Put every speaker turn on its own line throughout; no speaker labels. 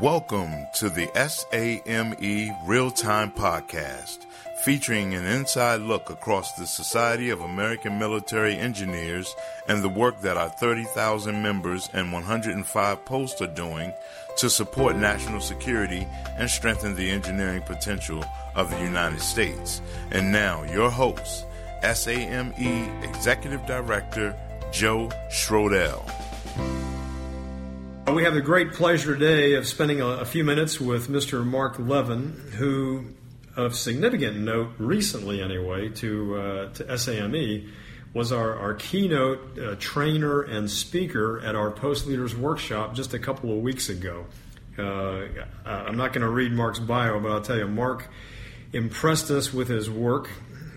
Welcome to the SAME Real Time Podcast, featuring an inside look across the Society of American Military Engineers and the work that our 30,000 members and 105 posts are doing to support national security and strengthen the engineering potential of the United States. And now, your host, SAME Executive Director Joe Schroedel.
We have the great pleasure today of spending a, few minutes with Mr. Mark Levin, who, of significant note, recently anyway, to, uh, to SAME, was our, our keynote uh, trainer and speaker at our Post Leaders Workshop just a couple of weeks ago. Uh, I'm not going to read Mark's bio, but I'll tell you, Mark impressed us with his work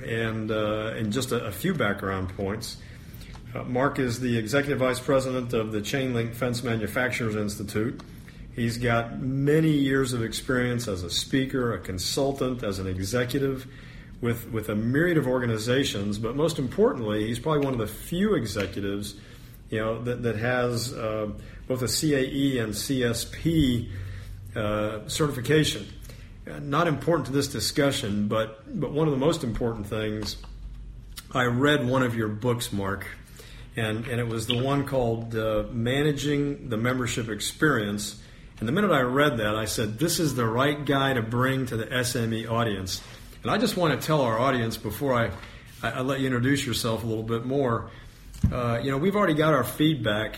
and, uh, and just a, a few background points. Uh, Mark is the executive vice president of the Chain Link Fence Manufacturers Institute. He's got many years of experience as a speaker, a consultant, as an executive with, with a myriad of organizations, but most importantly, he's probably one of the few executives you know, that, that has uh, both a CAE and CSP uh, certification. Uh, not important to this discussion, but, but one of the most important things, I read one of your books, Mark, and, and it was the one called uh, Managing the Membership Experience. And the minute I read that, I said, This is the right guy to bring to the SME audience. And I just want to tell our audience before I, I, I let you introduce yourself a little bit more. Uh, you know, we've already got our feedback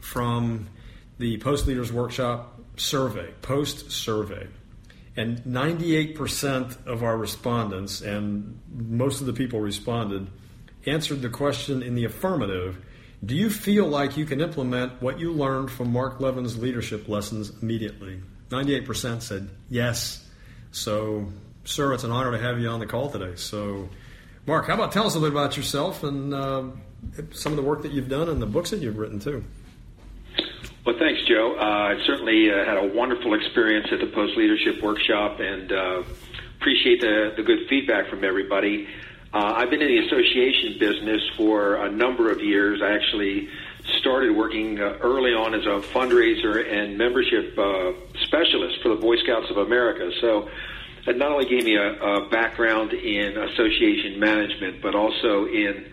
from the Post Leaders Workshop survey, post survey. And 98% of our respondents, and most of the people responded, answered the question in the affirmative. Do you feel like you can implement what you learned from Mark Levin's leadership lessons immediately? 98% said yes. So, sir, it's an honor to have you on the call today. So, Mark, how about tell us a little bit about yourself and uh, some of the work that you've done and the books that you've written too?
Well, thanks, Joe. Uh, I certainly uh, had a wonderful experience at the Post Leadership Workshop and uh, appreciate the, the good feedback from everybody. Uh, I've been in the association business for a number of years. I actually started working uh, early on as a fundraiser and membership uh, specialist for the Boy Scouts of America. So it not only gave me a, a background in association management, but also in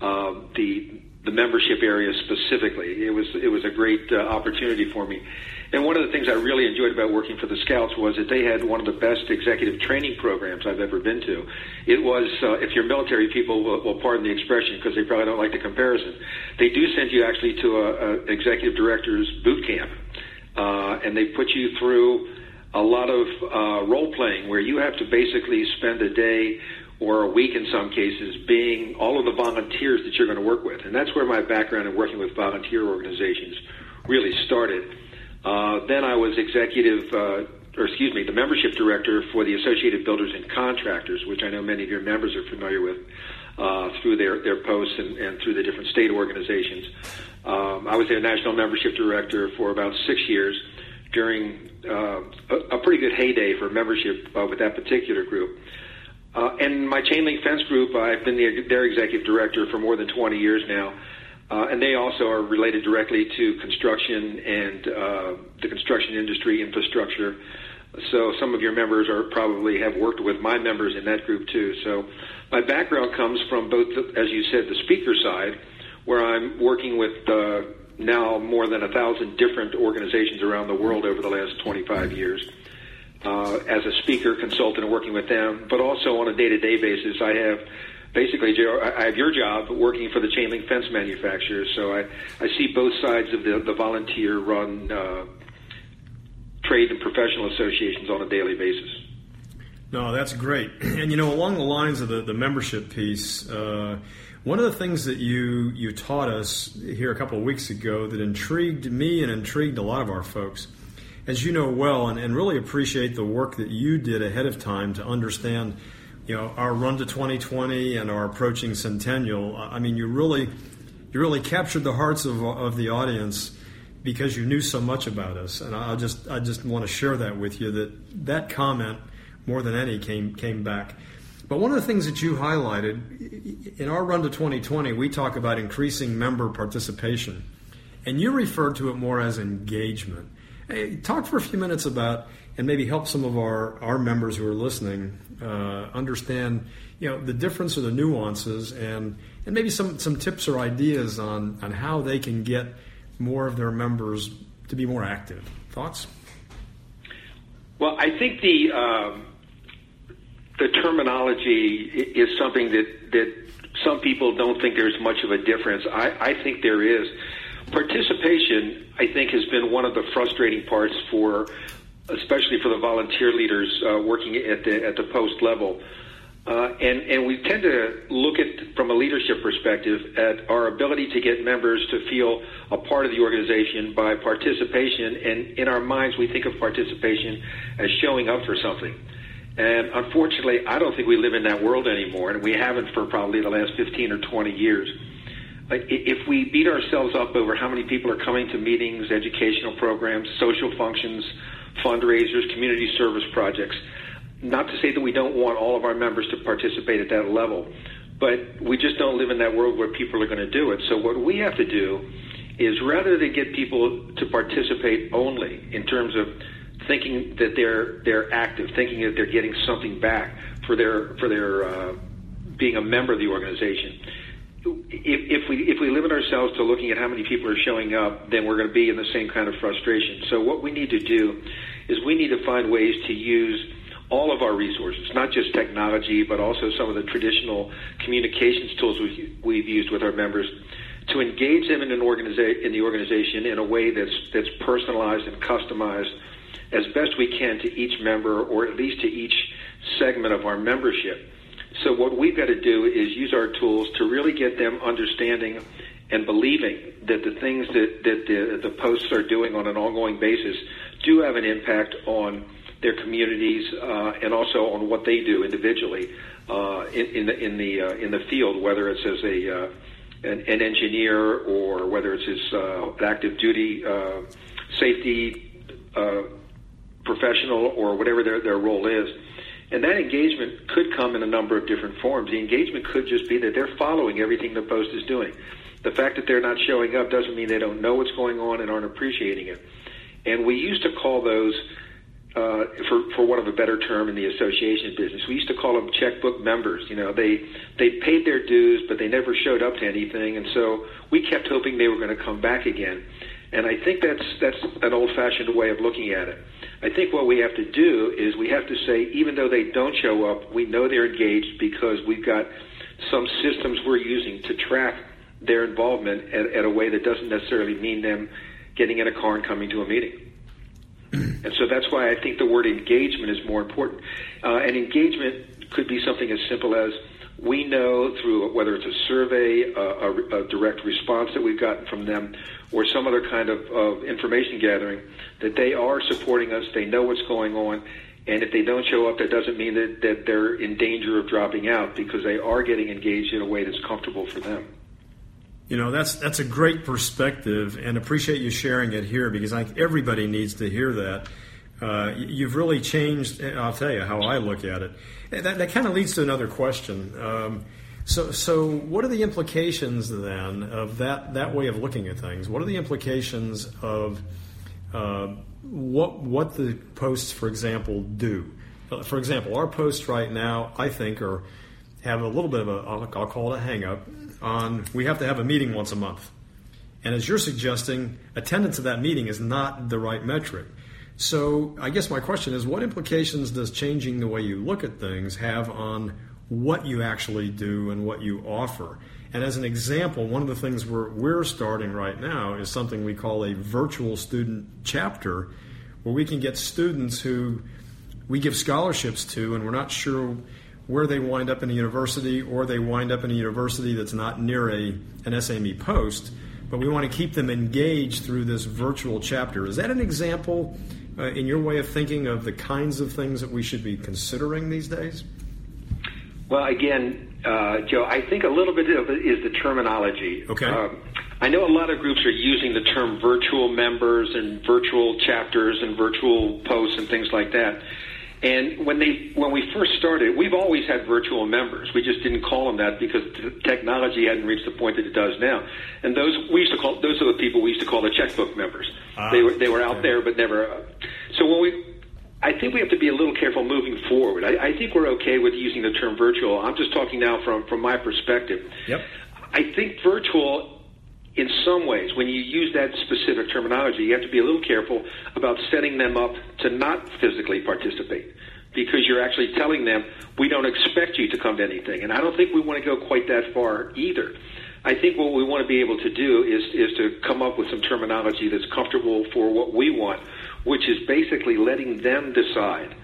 uh, the the membership area specifically. It was it was a great uh, opportunity for me. And one of the things I really enjoyed about working for the Scouts was that they had one of the best executive training programs I've ever been to. It was, uh, if your military people will, will pardon the expression because they probably don't like the comparison, they do send you actually to a, a executive director's boot camp, uh, and they put you through a lot of uh, role playing where you have to basically spend a day or a week in some cases being all of the volunteers that you're going to work with. And that's where my background in working with volunteer organizations really started. Uh, then I was executive, uh, or excuse me, the membership director for the Associated Builders and Contractors, which I know many of your members are familiar with uh, through their, their posts and, and through the different state organizations. Um, I was their national membership director for about six years during uh, a, a pretty good heyday for membership uh, with that particular group. Uh, and my chain link fence group, I've been the, their executive director for more than 20 years now. Uh, and they also are related directly to construction and uh, the construction industry infrastructure. So some of your members are probably have worked with my members in that group too. So my background comes from both, the, as you said, the speaker side, where I'm working with uh, now more than a thousand different organizations around the world over the last 25 years. Uh, as a speaker, consultant, working with them, but also on a day-to-day basis, I have basically, Joe, I have your job working for the chain link fence manufacturers, so I, I see both sides of the, the volunteer run uh, trade and professional associations on a daily basis.
No, that's great. And you know, along the lines of the, the membership piece, uh, one of the things that you you taught us here a couple of weeks ago that intrigued me and intrigued a lot of our folks, as you know well, and, and really appreciate the work that you did ahead of time to understand you know our run to 2020 and our approaching centennial. I mean, you really you really captured the hearts of, of the audience because you knew so much about us, and I just I just want to share that with you that that comment more than any came came back. But one of the things that you highlighted in our run to 2020, we talk about increasing member participation, and you referred to it more as engagement. Hey, talk for a few minutes about and maybe help some of our, our members who are listening uh, understand you know the difference or the nuances and and maybe some, some tips or ideas on, on how they can get more of their members to be more active. Thoughts?
Well, I think the um, the terminology is something that that some people don't think there's much of a difference. I, I think there is. Participation, I think, has been one of the frustrating parts for, especially for the volunteer leaders uh, working at the at the post level. Uh, and, and we tend to look at, from a leadership perspective, at our ability to get members to feel a part of the organization by participation. And in our minds, we think of participation as showing up for something. And unfortunately, I don't think we live in that world anymore, and we haven't for probably the last 15 or 20 years. Like, if we beat ourselves up over how many people are coming to meetings, educational programs, social functions, fundraisers, community service projects, not to say that we don't want all of our members to participate at that level, but we just don't live in that world where people are going to do it. So what we have to do is rather than get people to participate only in terms of thinking that they're they're active, thinking that they're getting something back for their for their uh, being a member of the organization. If, if we if we limit ourselves to looking at how many people are showing up, then we're going to be in the same kind of frustration. So what we need to do is we need to find ways to use all of our resources, not just technology, but also some of the traditional communications tools we've used with our members to engage them in an organiza- in the organization in a way that's that's personalized and customized as best we can to each member or at least to each segment of our membership. So what we've got to do is use our tools to really get them understanding and believing that the things that, that the, the posts are doing on an ongoing basis do have an impact on their communities uh, and also on what they do individually uh, in, in the in the uh, in the field, whether it's as a uh, an, an engineer or whether it's as uh, an active duty uh, safety professional or whatever their their role is. And that engagement could come in a number of different forms. The engagement could just be that they're following everything the post is doing. The fact that they're not showing up doesn't mean they don't know what's going on and aren't appreciating it. And we used to call those uh, for for want of a better term in the association business, we used to call them checkbook members. You know, they they paid their dues, but they never showed up to anything, and so we kept hoping they were going to come back again. And I think that's that's an old-fashioned way of looking at it. I think what we have to do is we have to say, even though they don't show up, we know they're engaged because we've got some systems we're using to track their involvement at, at a way that doesn't necessarily mean them getting in a car and coming to a meeting. And so that's why I think the word engagement is more important. Uh, and engagement could be something as simple as we know through whether it's a survey, uh, a, a, direct response that we've gotten from them, or some other kind of, of information gathering, that they are supporting us, they know what's going on, and if they don't show up, that doesn't mean that, that they're in danger of dropping out because they are getting engaged in a way that's comfortable for them.
You know, that's that's a great perspective, and appreciate you sharing it here because I think everybody needs to hear that. Uh, you've really changed. I'll tell you how I look at it. That, that kind of leads to another question. Um, so, so what are the implications then of that that way of looking at things? What are the implications of uh, what what the posts, for example, do? Uh, for example, our posts right now, I think, are have a little bit of a I'll, I'll call it a hang up on we have to have a meeting once a month. And as you're suggesting, attendance at that meeting is not the right metric. So I guess my question is what implications does changing the way you look at things have on what you actually do and what you offer? And as an example, one of the things we're, we're starting right now is something we call a virtual student chapter, where we can get students who we give scholarships to, and we're not sure where they wind up in a university or they wind up in a university that's not near a, an SME post, but we want to keep them engaged through this virtual chapter. Is that an example, uh, in your way of thinking, of the kinds of things that we should be considering these days?
Well, again, uh, Joe, I think a little bit of it is the terminology.
Okay. Um,
I know a lot of groups are using the term virtual members and virtual chapters and virtual posts and things like that. And when they when we first started, we've always had virtual members. We just didn't call them that because technology hadn't reached the point that it does now. And those we used to call those are the people we used to call the checkbook members. Ah, they were they were out okay. there but never. Uh, so when we I think we have to be a little careful moving forward. I, I think we're okay with using the term virtual. I'm just talking now from from my perspective.
Yep.
I think virtual, in some ways, when you use that specific terminology, you have to be a little careful about setting them up to not physically participate because you're actually telling them we don't expect you to come to anything. And I don't think we want to go quite that far either. I think what we want to be able to do is is to come up with some terminology that's comfortable for what we want which is basically letting them decide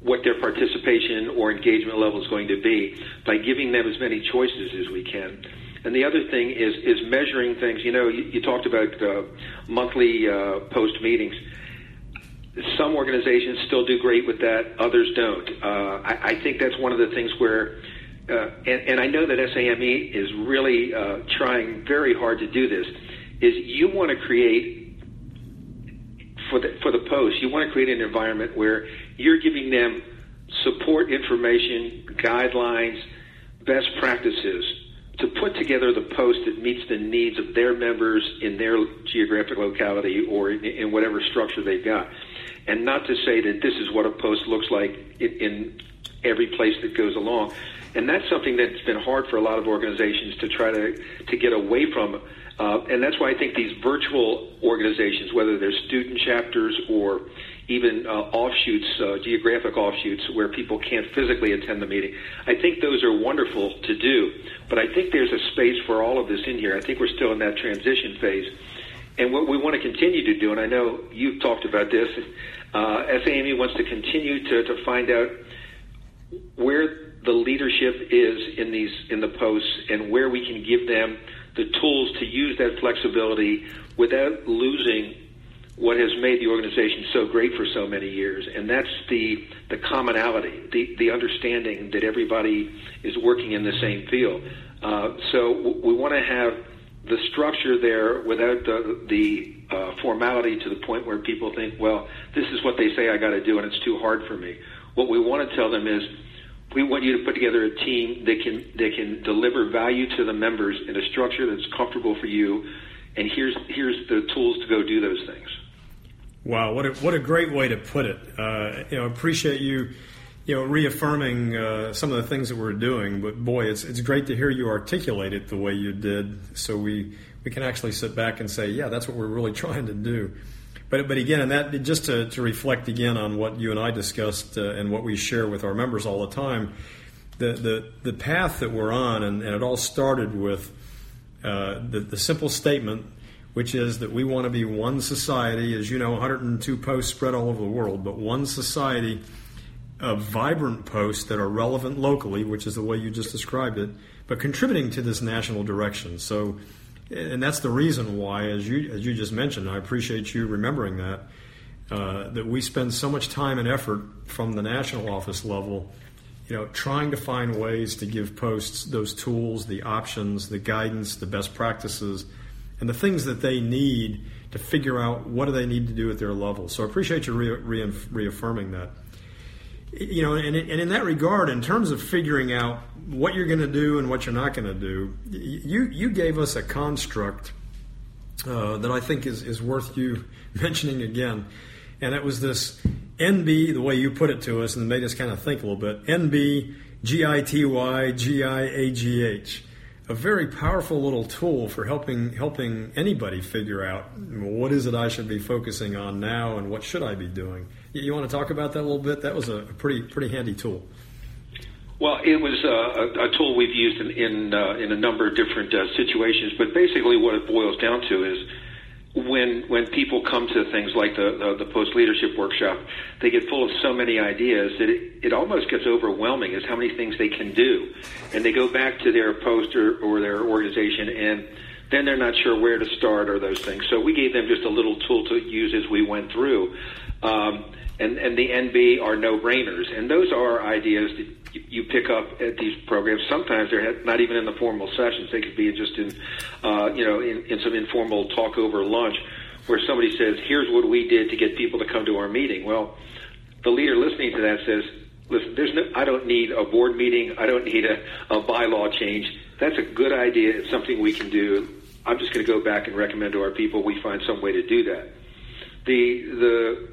what their participation or engagement level is going to be by giving them as many choices as we can. And the other thing is is measuring things. You know, you, you talked about uh, monthly uh, post meetings. Some organizations still do great with that; others don't. Uh, I, I think that's one of the things where, uh, and, and I know that SAME is really uh, trying very hard to do this. Is you want to create for the for the post, you want to create an environment where you're giving them support information, guidelines, best practices to put together the post that meets the needs of their members in their geographic locality or in, in whatever structure they've got. And not to say that this is what a post looks like in, in every place that goes along. And that's something that's been hard for a lot of organizations to try to, to get away from uh, and that's why I think these virtual organizations, whether they're student chapters or even uh, offshoots, uh, geographic offshoots, where people can't physically attend the meeting, I think those are wonderful to do. But I think there's a space for all of this in here. I think we're still in that transition phase. And what we want to continue to do, and I know you've talked about this, uh, SAME wants to continue to, to find out where the leadership is in these in the posts and where we can give them the tools to use that flexibility without losing what has made the organization so great for so many years, and that's the the commonality, the the understanding that everybody is working in the same field. Uh, so w- we want to have the structure there without the the uh, formality to the point where people think, well, this is what they say I got to do, and it's too hard for me. What we want to tell them is we want you to put together a team that can that can deliver value to the members in a structure that's comfortable for you. And here's here's the tools to go do those things.
Wow, what a, what a great way to put it. Uh, you know, appreciate you, you know, reaffirming uh, some of the things that we're doing. But boy, it's it's great to hear you articulate it the way you did, so we we can actually sit back and say, yeah, that's what we're really trying to do. But but again, and that just to, to reflect again on what you and I discussed uh, and what we share with our members all the time, the the, the path that we're on, and, and it all started with uh, the, the simple statement, which is that we want to be one society. As you know, 102 posts spread all over the world, but one society of vibrant posts that are relevant locally, which is the way you just described it, but contributing to this national direction. So and that's the reason why, as you as you just mentioned, I appreciate you remembering that. Uh, that we spend so much time and effort from the national office level, you know, trying to find ways to give posts those tools, the options, the guidance, the best practices, and the things that they need to figure out what do they need to do at their level. So I appreciate you re- re- reaffirming that you know, and, and in that regard, in terms of figuring out what you're going to do and what you're not going to do, you you gave us a construct uh, that I think is, is worth you mentioning again, and it was this NB, the way you put it to us, and made us kind of think a little bit. NB G I T Y G I A G H, a very powerful little tool for helping helping anybody figure out what is it I should be focusing on now and what should I be doing. You want to talk about that a little bit? That was a pretty pretty handy tool.
Well, it was uh, a, a tool we've used in in, uh, in a number of different uh, situations, but basically what it boils down to is when when people come to things like the the, the post leadership workshop, they get full of so many ideas that it, it almost gets overwhelming as how many things they can do, and they go back to their post or, or their organization and then they're not sure where to start or those things. So we gave them just a little tool to use as we went through. Um, and, and the NB are no-brainers. And those are ideas that you pick up at these programs. Sometimes they're not even in the formal sessions. They could be just in, uh, you know, in, in some informal talk over lunch where somebody says, here's what we did to get people to come to our meeting. Well, the leader listening to that says, listen, there's no, I don't need a board meeting. I don't need a, a bylaw change. That's a good idea. It's something we can do. I'm just going to go back and recommend to our people we find some way to do that. The the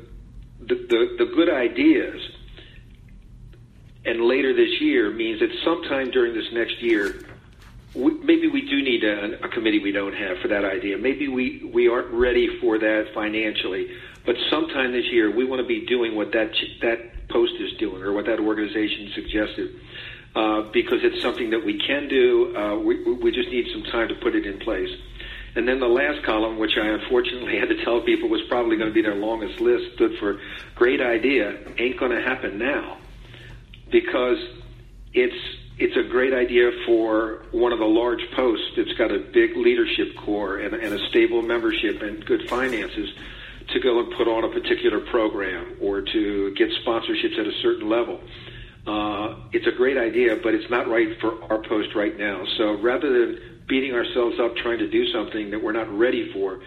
the, the, the good ideas and later this year means that sometime during this next year, we, maybe we do need a, a committee we don't have for that idea. Maybe we, we aren't ready for that financially, but sometime this year we want to be doing what that that post is doing or what that organization suggested. Uh, because it's something that we can do. Uh, we, we just need some time to put it in place. And then the last column, which I unfortunately had to tell people was probably going to be their longest list, stood for great idea, ain't going to happen now. Because it's, it's a great idea for one of the large posts that's got a big leadership corps and, and a stable membership and good finances to go and put on a particular program or to get sponsorships at a certain level. Uh, it's a great idea, but it's not right for our post right now. So rather than beating ourselves up trying to do something that we're not ready for,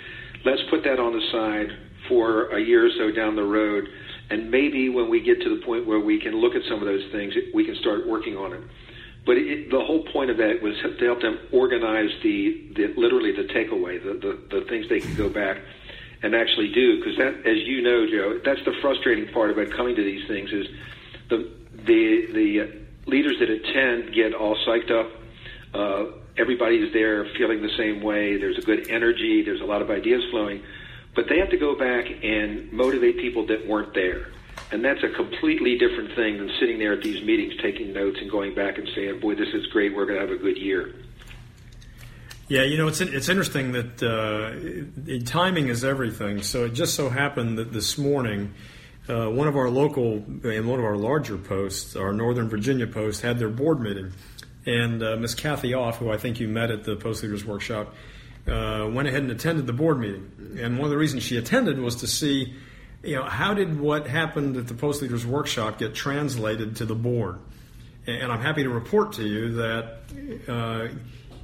let's put that on the side for a year or so down the road. And maybe when we get to the point where we can look at some of those things, we can start working on it. But it, the whole point of that was to help them organize the, the literally the takeaway, the, the, the things they can go back and actually do. Because that, as you know, Joe, that's the frustrating part about coming to these things is the the the leaders that attend get all psyched up. Uh, everybody's there feeling the same way. There's a good energy. There's a lot of ideas flowing, but they have to go back and motivate people that weren't there. And that's a completely different thing than sitting there at these meetings taking notes and going back and saying, "Boy, this is great. We're going to have a good year."
Yeah, you know, it's it's interesting that uh, timing is everything. So it just so happened that this morning uh, one of our local and one of our larger posts, our Northern Virginia post, had their board meeting, and uh, Miss Kathy Off, who I think you met at the Post Leaders Workshop, uh, went ahead and attended the board meeting. And one of the reasons she attended was to see, you know, how did what happened at the Post Leaders Workshop get translated to the board. And I'm happy to report to you that uh,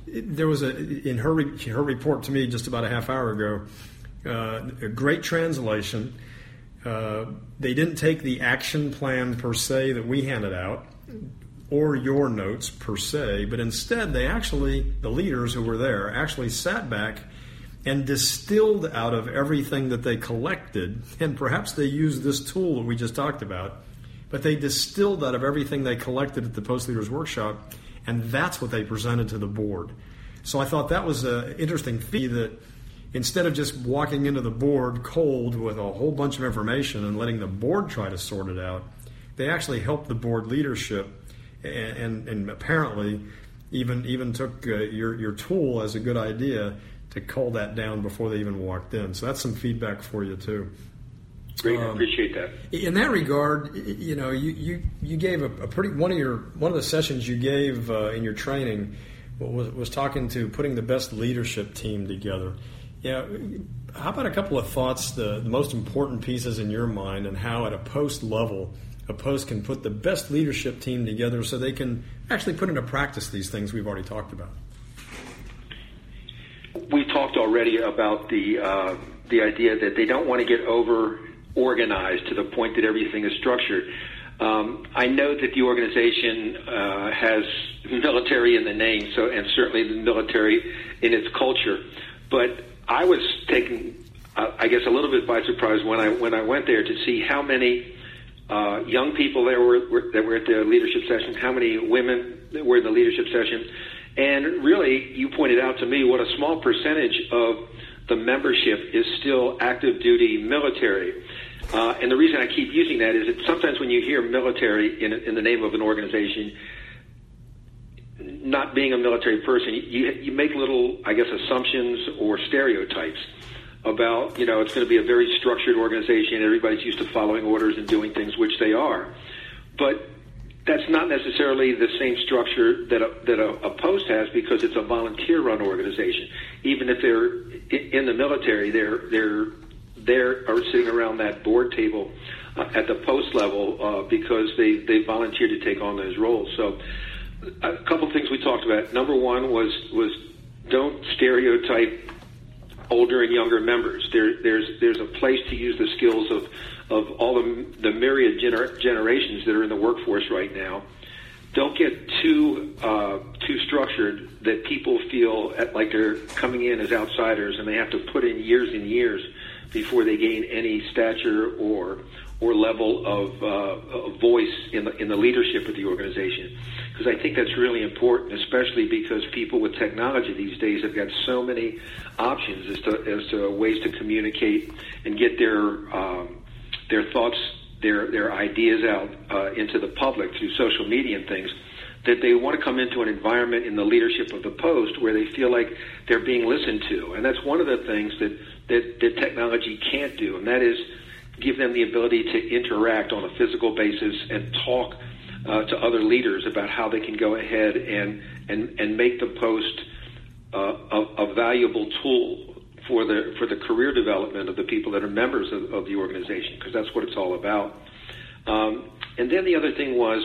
there was a in her her report to me just about a half hour ago, uh, a great translation uh, they didn't take the action plan per se that we handed out or your notes per se, but instead they actually, the leaders who were there, actually sat back and distilled out of everything that they collected, and perhaps they used this tool that we just talked about, but they distilled out of everything they collected at the Post Leaders Workshop, and that's what they presented to the board. So I thought that was an interesting fee that instead of just walking into the board cold with a whole bunch of information and letting the board try to sort it out, they actually helped the board leadership and, and, and apparently even even took uh, your, your tool as a good idea to cull that down before they even walked in. So that's some feedback for you too.
Great, um, appreciate that.
In that regard, you know, you, you, you gave a, a pretty one of your one of the sessions you gave uh, in your training was, was talking to putting the best leadership team together. Yeah. How about a couple of thoughts, the, the most important pieces in your mind, and how at a post level, a post can put the best leadership team together so they can actually put into practice these things we've already talked about?
We talked already about the uh, the idea that they don't want to get over organized to the point that everything is structured. Um, I know that the organization uh, has military in the name, so and certainly the military in its culture, but I was taken, uh, I guess, a little bit by surprise when I when I went there to see how many uh, young people there were, were that were at the leadership session, how many women that were in the leadership session, and really, you pointed out to me what a small percentage of the membership is still active duty military. Uh, and the reason I keep using that is that sometimes when you hear military in, in the name of an organization, not being a military person, you, you make little, I guess, assumptions or stereotypes about, you know, it's going to be a very structured organization. Everybody's used to following orders and doing things, which they are. But that's not necessarily the same structure that a, that a, a post has because it's a volunteer-run organization. Even if they're in the military, they're they're they're are sitting around that board table uh, at the post level uh, because they they volunteered to take on those roles. So a couple things we talked about. Number one was was don't stereotype older and younger members. There, there's there's a place to use the skills of of all the, the myriad gener- generations that are in the workforce right now. Don't get too uh, too structured that people feel like they're coming in as outsiders and they have to put in years and years before they gain any stature or or level of, uh, of voice in the in the leadership of the organization. Because I think that's really important, especially because people with technology these days have got so many options as to as to ways to communicate and get their um, their thoughts, their their ideas out uh, into the public through social media and things. That they want to come into an environment in the leadership of the post where they feel like they're being listened to, and that's one of the things that that, that technology can't do, and that is give them the ability to interact on a physical basis and talk uh, to other leaders about how they can go ahead and and and make the post uh, a, a valuable tool for the for the career development of the people that are members of, of the organization because that's what it's all about. Um, and then the other thing was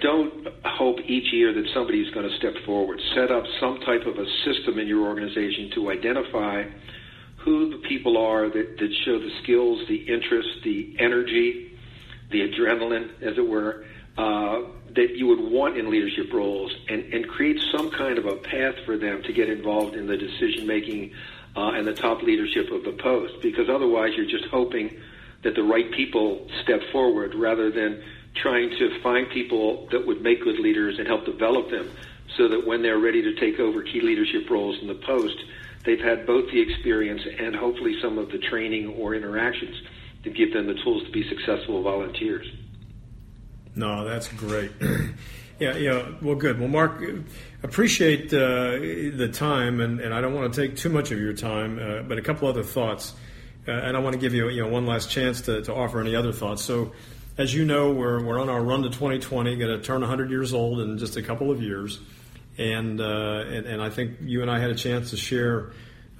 don't hope each year that somebody is going to step forward. Set up some type of a system in your organization to identify who the people are that, that show the skills, the interest, the energy, the adrenaline, as it were, uh, that you would want in leadership roles and, and create some kind of a path for them to get involved in the decision making uh, and the top leadership of the post. Because otherwise, you're just hoping that the right people step forward rather than trying to find people that would make good leaders and help develop them so that when they're ready to take over key leadership roles in the post, they've had both the experience and hopefully some of the training or interactions to give them the tools to be successful volunteers.
No, that's great. yeah, yeah. Well, good. Well, Mark, appreciate uh, the time, and, and I don't want to take too much of your time, uh, but a couple other thoughts, uh, and I want to give you you know one last chance to, to offer any other thoughts. So, as you know, we're we're on our run to 2020, going to turn 100 years old in just a couple of years and, uh, and, and I think you and I had a chance to share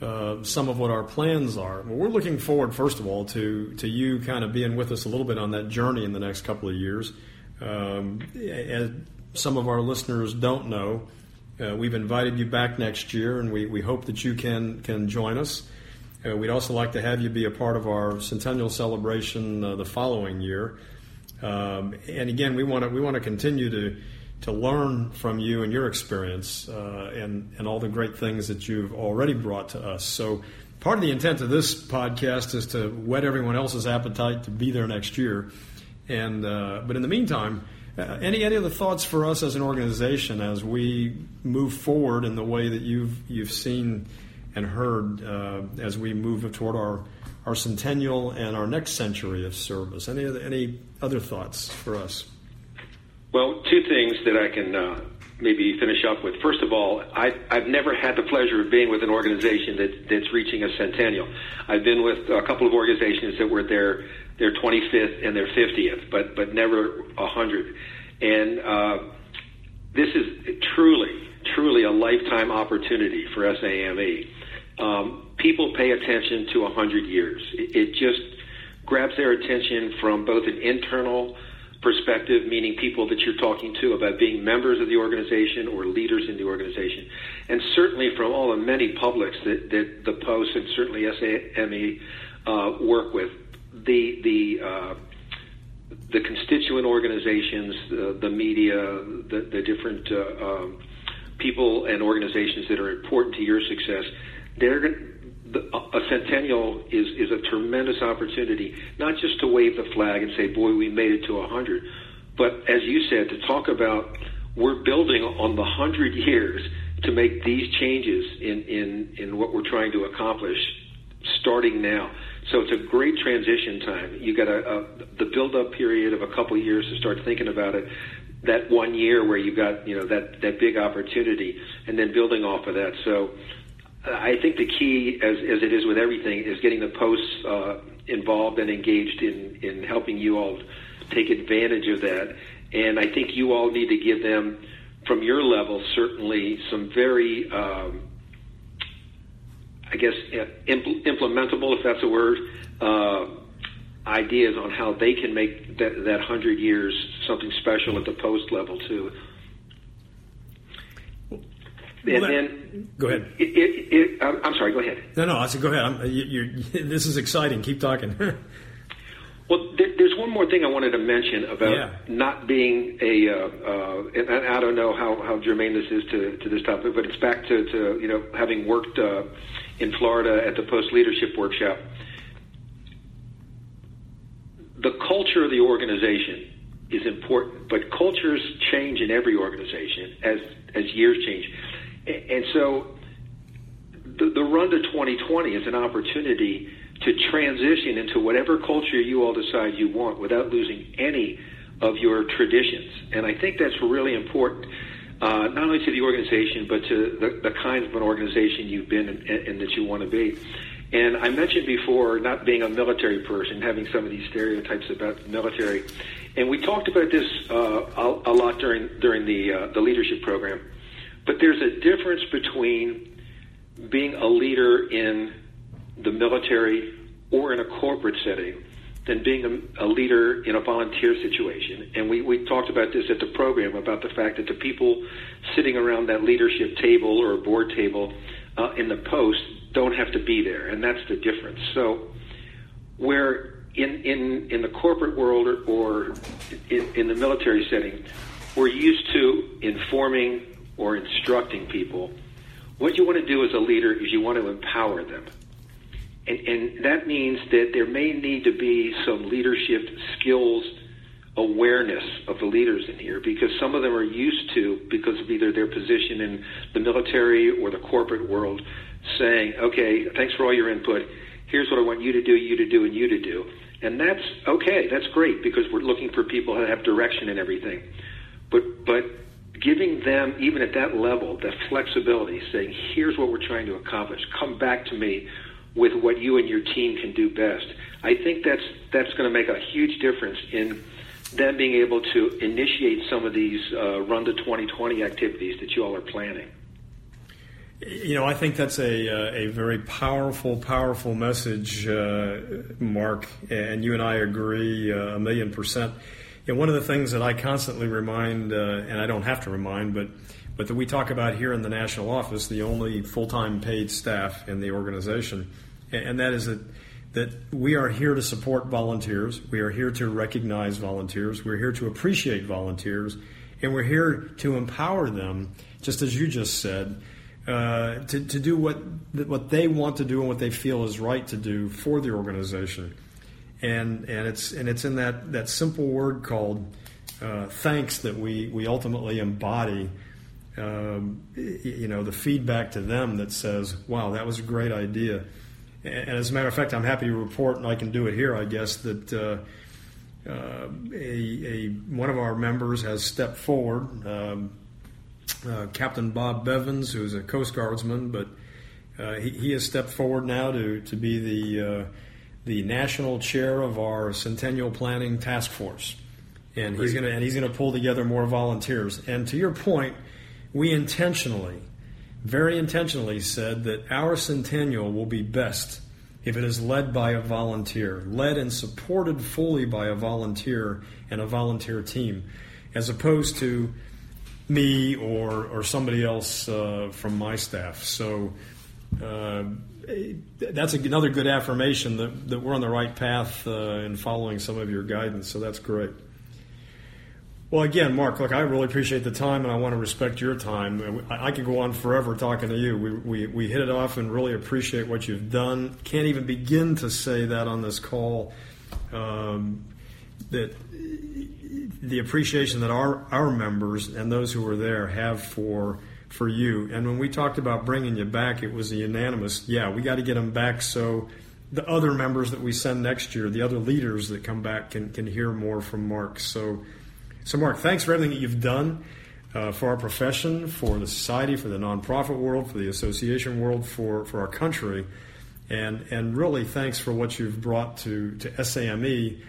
uh, some of what our plans are. Well, we're looking forward, first of all, to to you kind of being with us a little bit on that journey in the next couple of years. Um, as some of our listeners don't know, uh, we've invited you back next year, and we, we hope that you can can join us. Uh, we'd also like to have you be a part of our centennial celebration uh, the following year. Um, and again, we want to we want to continue to to learn from you and your experience uh, and, and all the great things that you've already brought to us. So, part of the intent of this podcast is to whet everyone else's appetite to be there next year. And uh, but in the meantime, uh, any any other thoughts for us as an organization as we move forward in the way that you've you've seen and heard uh, as we move toward our our centennial and our next century of service? Any other, any other thoughts for us?
Well, two things that I can uh, maybe finish up with. First of all, I, I've never had the pleasure of being with an organization that, that's reaching a centennial. I've been with a couple of organizations that were their their 25th and their 50th, but but never hundred. And uh, this is truly, truly a lifetime opportunity for SAME. Um, people pay attention to hundred years. It, it just grabs their attention from both an internal perspective, meaning people that you're talking to about being members of the organization or leaders in the organization, and certainly from all the many publics that, that the Post and certainly SAME uh, work with, the the uh, the constituent organizations, the, the media, the, the different uh, um, people and organizations that are important to your success, they're a centennial is, is a tremendous opportunity, not just to wave the flag and say, boy, we made it to 100, but as you said, to talk about we're building on the 100 years to make these changes in, in, in what we're trying to accomplish starting now. So it's a great transition time. You got a, a the build up period of a couple of years to start thinking about it. That one year where you got you know that that big opportunity, and then building off of that. So I think the key, as, as it is with everything, is getting the posts uh, involved and engaged in, in helping you all take advantage of that. And I think you all need to give them, from your level, certainly some very, um, I guess, impl- implementable, if that's a word, uh, ideas on how they can make that, that 100 years something special at the post level, too. and then
go ahead.
It, it, it, I'm sorry. Go ahead.
No, no. I said go ahead. You, this is exciting. Keep talking.
well, there, there's one more thing I wanted to mention about yeah. not being a. Uh, uh, and I don't know how, how germane this is to, to this topic, but it's back to, to you know having worked uh, in Florida at the Post Leadership Workshop. The culture of the organization is important, but cultures change in every organization as as years change, and so the, the run to 2020 is an opportunity to transition into whatever culture you all decide you want without losing any of your traditions, and I think that's really important. Uh, not only to the organization, but to the, the kind of an organization you've been and, that you want to be. And I mentioned before not being a military person, having some of these stereotypes about the military. And we talked about this uh, a, a lot during during the uh, the leadership program. But there's a difference between being a leader in the military or in a corporate setting than being a, a leader in a volunteer situation. And we, we talked about this at the program about the fact that the people sitting around that leadership table or board table uh, in the post don't have to be there, and that's the difference. So, where in in in the corporate world or, or in, in the military setting, we're used to informing or instructing people. What you want to do as a leader is you want to empower them. And, and that means that there may need to be some leadership skills awareness of the leaders in here because some of them are used to, because of either their position in the military or the corporate world, saying, okay, thanks for all your input. Here's what I want you to do, you to do, and you to do. And that's okay. That's great because we're looking for people that have direction and everything. But but giving them even at that level the flexibility, saying, "Here's what we're trying to accomplish. Come back to me with what you and your team can do best." I think that's that's going to make a huge difference in them being able to initiate some of these uh, run to 2020 activities that you all are planning.
You know, I think that's a uh, a very powerful, powerful message, uh, Mark, and you and I agree uh, a million percent. Know, one of the things that I constantly remind, uh, and I don't have to remind, but but that we talk about here in the national office, the only full time paid staff in the organization, and that is that that we are here to support volunteers, we are here to recognize volunteers, we're here to appreciate volunteers, and we're here to empower them, just as you just said uh, to, to do what what they want to do and what they feel is right to do for the organization. And and it's and it's in that, that simple word called uh, thanks that we, we ultimately embody um, you know the feedback to them that says, "Wow, that was a great idea." And as a matter of fact, I'm happy to report, and I can do it here, I guess, that uh, uh, a, a, one of our members has stepped forward. Um, uh, Captain Bob Bevins, who's a Coast Guardsman, but uh, he, he, has stepped forward now to, to be the, uh, the national chair of our Centennial Planning Task Force. And he's going to and he's going to pull together more volunteers. And to your point, we intentionally, very intentionally, said that our centennial will be best if it is led by a volunteer, led and supported fully by a volunteer and a volunteer team, as opposed to me or or somebody else uh, from my staff. So uh, that's another good affirmation that, that we're on the right path uh, in following some of your guidance. So that's great. Well, again, Mark, look, I really appreciate the time, and I want to respect your time. I, I could go on forever talking to you. We, we, we hit it off and really appreciate what you've done. Can't even begin to say that on this call. Um, that the appreciation that our, our members and those who were there have for for you. And when we talked about bringing you back, it was a unanimous, yeah, we got to get them back so the other members that we send next year, the other leaders that come back, can, can hear more from Mark. So, so Mark, thanks for everything that you've done uh, for our profession, for the society, for the nonprofit world, for the association world, for, for our country. And, and really, thanks for what you've brought to, to SAME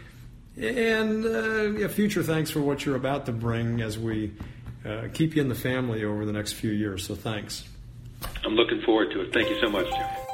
and uh, future thanks for what you're about to bring as we uh, keep you in the family over the next few years. So thanks.
I'm looking forward to it. Thank you so much, Jeff.